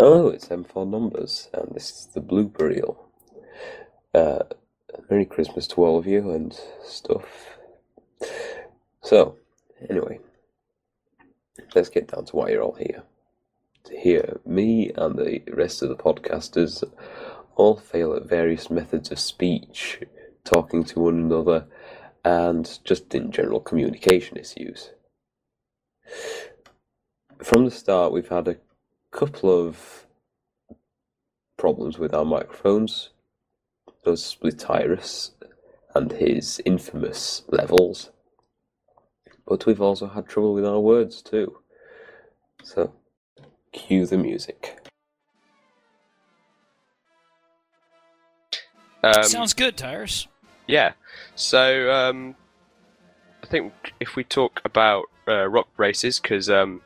Hello, it's M4 Numbers, and this is the reel. Uh, Merry Christmas to all of you and stuff. So, anyway, let's get down to why you're all here. To hear me and the rest of the podcasters all fail at various methods of speech, talking to one another, and just in general communication issues. From the start, we've had a couple of problems with our microphones. Those with Tyrus and his infamous levels. But we've also had trouble with our words too. So, cue the music. Um, Sounds good, Tyrus. Yeah. So um, I think if we talk about uh, rock races, because um,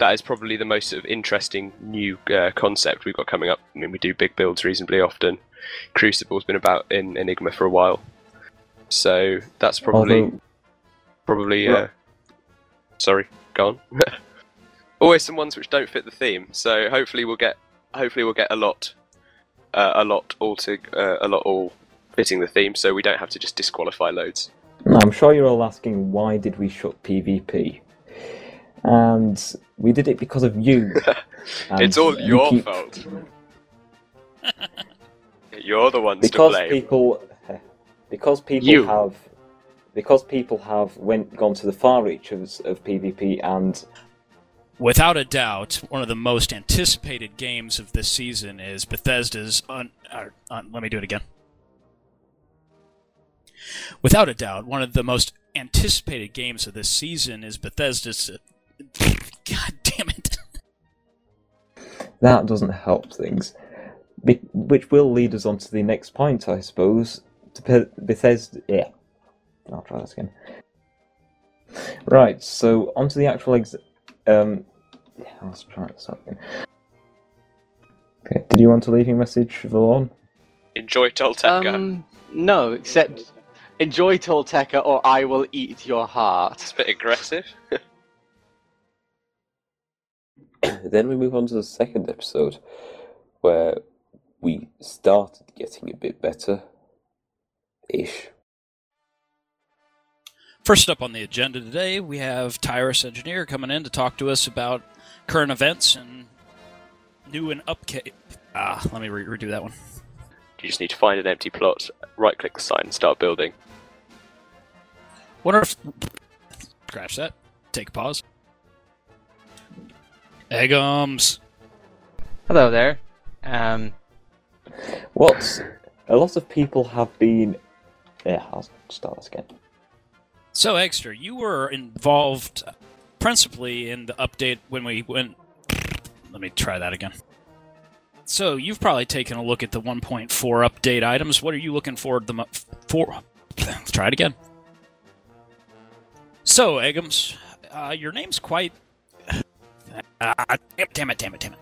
that is probably the most sort of interesting new uh, concept we've got coming up. I mean, we do big builds reasonably often. Crucible's been about in Enigma for a while, so that's probably Although- probably. Uh, Right. sorry, go on. Always some ones which don't fit the theme. So hopefully we'll get hopefully we'll get a lot uh, a lot all to uh, a lot all fitting the theme, so we don't have to just disqualify loads. I'm sure you're all asking why did we shut PvP? And we did it because of you. It's all you your keep- fault. You're the ones to Because blame. people, because people You. have, because people have went gone to the far reaches of PvP and Without a doubt, one of the most anticipated games of this season is Bethesda's. Un- uh, un- let me do it again. Without a doubt, one of the most anticipated games of this season is Bethesda's. God damn it! that doesn't help things. Be- which will lead us on to the next point, I suppose. To Be- Bethesda. Yeah, I'll try this again. Right, so onto the actual ex- um. Yeah, let's try this out again. Okay, did you want to leave your message, Valon? Enjoy Tolteca. Um, no, except enjoy Tolteca or I will eat your heart. it's a bit aggressive. then we move on to the second episode, where we started getting a bit better. Ish. First up on the agenda today, we have Tyrus Engineer coming in to talk to us about current events and new and upkeep. Ah, let me re- redo that one. You just need to find an empty plot, right click the sign, and start building. Wonder if. Scratch that. Take a pause. Eggums. Hello there. Um, What a lot of people have been. Yeah, I'll start this again. So, Extra, you were involved principally in the update when we went. Let me try that again. So, you've probably taken a look at the 1.4 update items. What are you looking forward the mo- for? Let's try it again. So, Eggums, uh, your name's quite. Uh, damn it, damn it, damn it.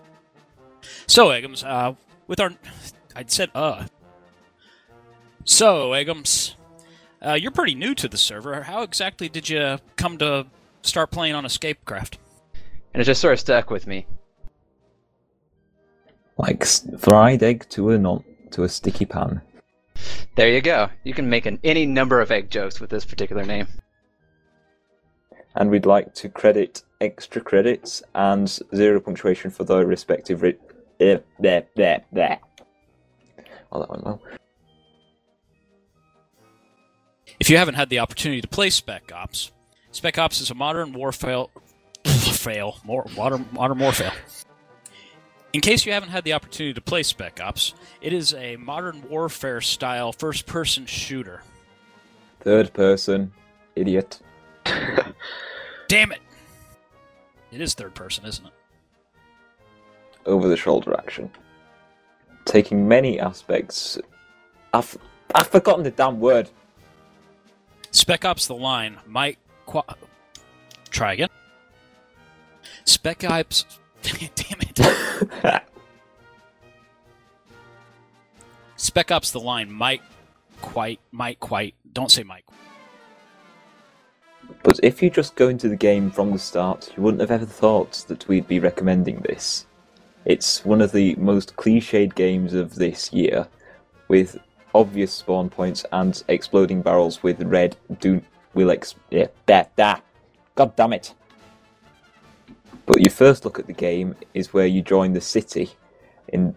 So, Eggums, uh, with our. I'd said, uh. So, Eggums, uh, you're pretty new to the server. How exactly did you come to start playing on Escapecraft? and it just sort of stuck with me. Like fried egg to a non to a sticky pan. There you go. You can make an, any number of egg jokes with this particular name. And we'd like to credit extra credits and zero punctuation for their respective. Ri- uh, there, there, there. Oh, that went well. If you haven't had the opportunity to play Spec Ops, Spec Ops is a modern warfare fail, more modern modern warfare. In case you haven't had the opportunity to play Spec Ops, it is a modern warfare style first-person shooter. Third person, idiot. Damn it! It is third person, isn't it? over the shoulder action. Taking many aspects. I've, I've forgotten the damn word. Spec Ops: The Line might qua- try again. Spec Ops. Damn it! Spec Ops: The Line might quite, might quite. Don't say might. But if you just go into the game from the start, you wouldn't have ever thought that we'd be recommending this. It's one of the most cliched games of this year, with obvious spawn points and exploding barrels with red do will ex yeah god damn it. But your first look at the game is where you join the city in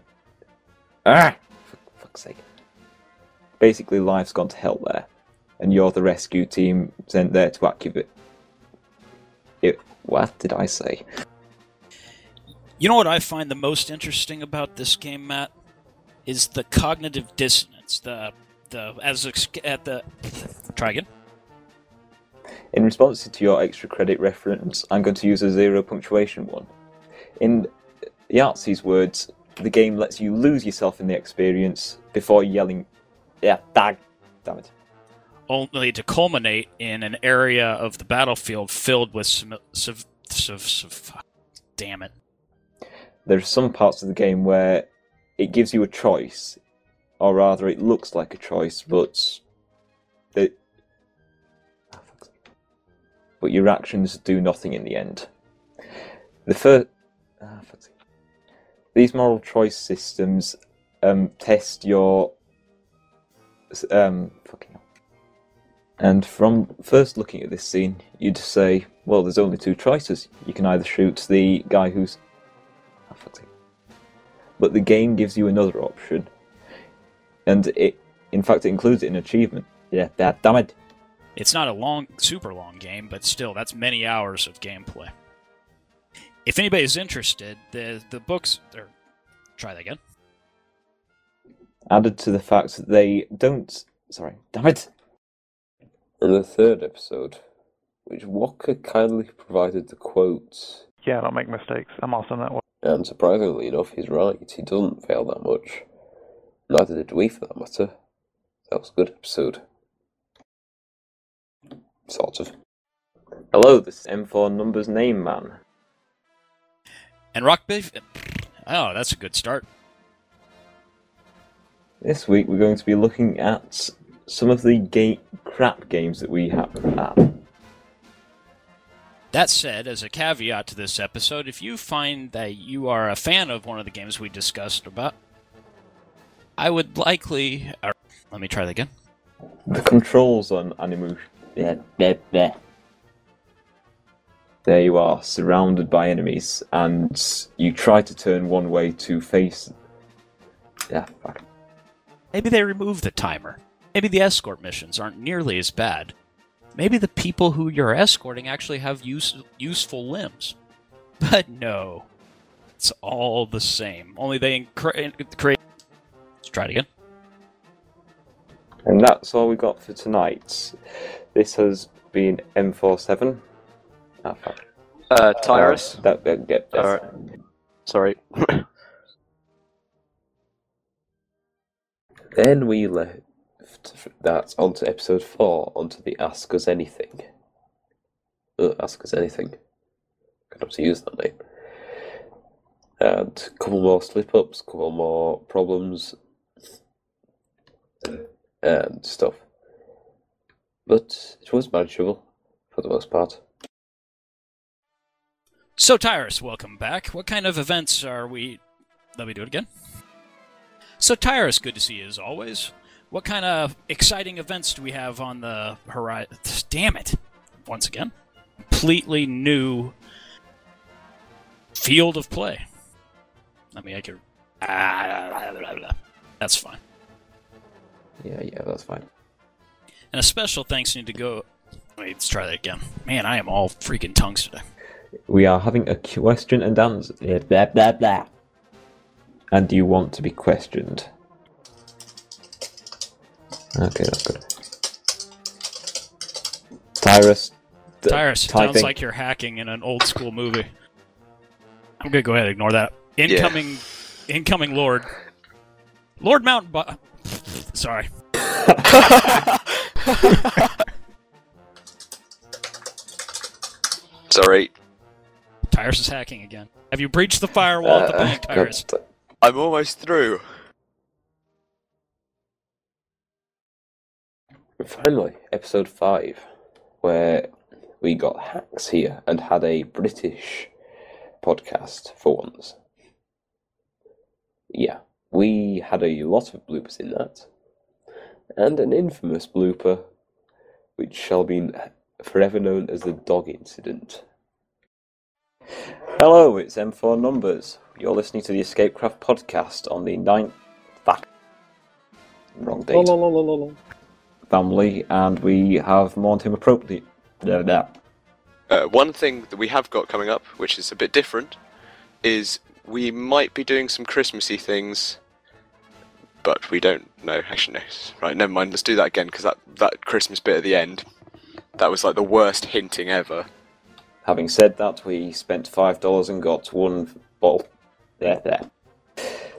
ah for fuck's sake. Basically, life's gone to hell there, and you're the rescue team sent there to activate. It, what did I say? You know what I find the most interesting about this game, Matt, is the cognitive dissonance. The the as ex- at the try again. In response to your extra credit reference, I'm going to use a zero punctuation one. In Yahtzee's words, the game lets you lose yourself in the experience before yelling, yeah, dag, damn it. Only to culminate in an area of the battlefield filled with some, some damn it. There's some parts of the game where it gives you a choice, or rather, it looks like a choice, but it, ah, but your actions do nothing in the end. The first, ah, these moral choice systems um, test your um, fucking. And from first looking at this scene, you'd say, well, there's only two choices. You can either shoot the guy who's Oh. But the game gives you another option, and it, in fact, it includes it in achievement. Yeah, that damn it. It's not a long, super long game, but still, that's many hours of gameplay. If anybody's interested, the the books or try that again. Added to the fact that they don't. Sorry, damn it. In the third episode, which Walker kindly provided the quotes, Yeah, I don't make mistakes. I'm awesome that way. and surprisingly enough, he's right. He doesn't fail that much. Neither did we, for that matter. That was a good episode. Sort of. Hello, this is M4 Numbers Name Man. And Rock Beef. Oh, that's a good start. This week we're going to be looking at some of the ga- crap games that we have. Ah, That said, as a caveat to this episode, if you find that you are a fan of one of the games we discussed about, I would likely. Or, let me try that again. the controls on Animu. Yeah, yeah, yeah. There you are, surrounded by enemies, and you try to turn one way to face. Yeah, fuck. Maybe they remove the timer. Maybe the escort missions aren't nearly as bad. Maybe the people who you're escorting actually have use, useful limbs. But no. It's all the same. Only they incre- create. Let's try it again. And that's all we got for tonight. This has been M47. Ah, fuck. Uh, Tyrus. Uh, that, that, get, that's- Alright. Sorry. Then we left that onto episode four, onto the Ask Us Anything. Uh, Ask Us Anything. Could obviously use that name. And a couple more slip ups, a couple more problems, and stuff. But it was manageable for the most part. So, Tyrus, welcome back. What kind of events are we. Let me do it again. So, Tyrus, good to see you as always. What kind of exciting events do we have on the horizon? Damn it! Once again, completely new field of play. Let me make it. That's fine. Yeah, yeah, that's fine. And a special thanks need to go. Wait, let's try that again. Man, I am all freaking tongues today. We are having a question and answer. Blah, blah, blah. And do you want to be questioned. Okay, that's good. Tyrus. d- Tyrus, typing. sounds like you're hacking in an old school movie. I'm gonna go ahead and ignore that. Incoming, incoming Lord, Lord Mountain. Bu- Sorry, Sorry, Tyrus is hacking again. Have you breached the firewall at the Uh, bank, Tyrus? I'm almost through. Finally, episode 5, where we got hacks here and had a British podcast for once. yeah, we had a lot of bloopers in that, and an infamous blooper, which shall be forever known as the dog incident. Hello, it's M4 Numbers. You're listening to the Escapecraft podcast on the 9th. Fuck. Wrong date. Family, and we have mourned him appropriately. Uh, one thing that we have got coming up, which is a bit different, is we might be doing some Christmassy things, but we don't know. Actually, no. Right, never mind. Let's do that again because that that Christmas bit at the end, that was like the worst hinting ever. Having said that, we spent five dollars and got one bottle. There, there.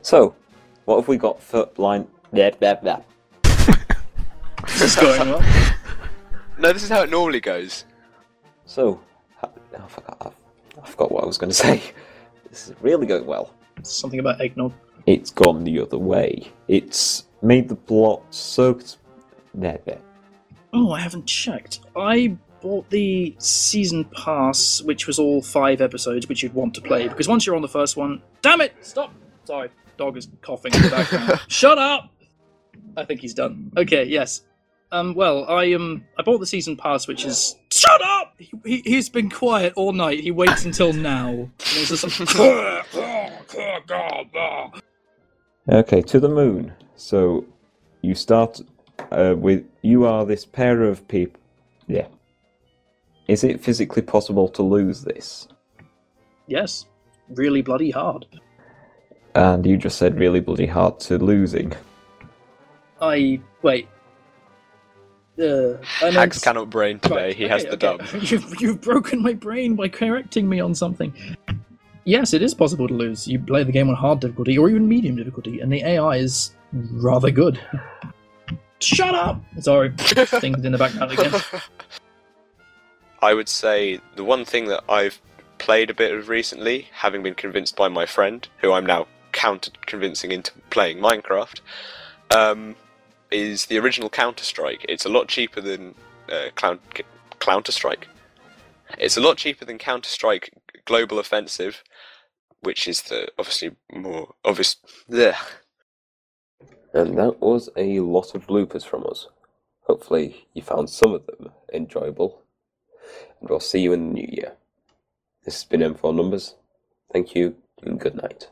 So, what have we got for line? There, there, there. What's going on? No, this is how it normally goes. So, ha- oh, I forgot, I forgot what I was going to say. This is really going well. Something about eggnog. It's gone the other way. It's made the plot so. There, there. Oh, I haven't checked. I bought the season pass, which was all five episodes, which you'd want to play, because once you're on the first one. Damn it! Stop! Sorry, dog is coughing in the background. Shut up! I think he's done. Okay, yes. Um, well, I um, I bought the season pass, which is shut up. He, he he's been quiet all night. He waits until now. And it's just like, Okay, to the moon. So you start uh, with you are this pair of people. Yeah. Is it physically possible to lose this? yes, really bloody hard. And you just said really bloody hard to losing. I wait. Uh, Hags cannot brain today. Right, he has the okay. dub. You've, you've broken my brain by correcting me on something. Yes, it is possible to lose. You play the game on hard difficulty or even medium difficulty, and the AI is rather good. Shut up! Sorry, things in the background again. I would say the one thing that I've played a bit of recently, having been convinced by my friend, who I'm now counter convincing into playing Minecraft, um, is the original Counter Strike. It's a lot cheaper than uh, Counter Strike. It's a lot cheaper than Counter Strike Global Offensive, which is the obviously more obvious. And that was a lot of bloopers from us. Hopefully, you found some of them enjoyable. And we'll see you in the new year. This has been M4 Numbers. Thank you, and good night.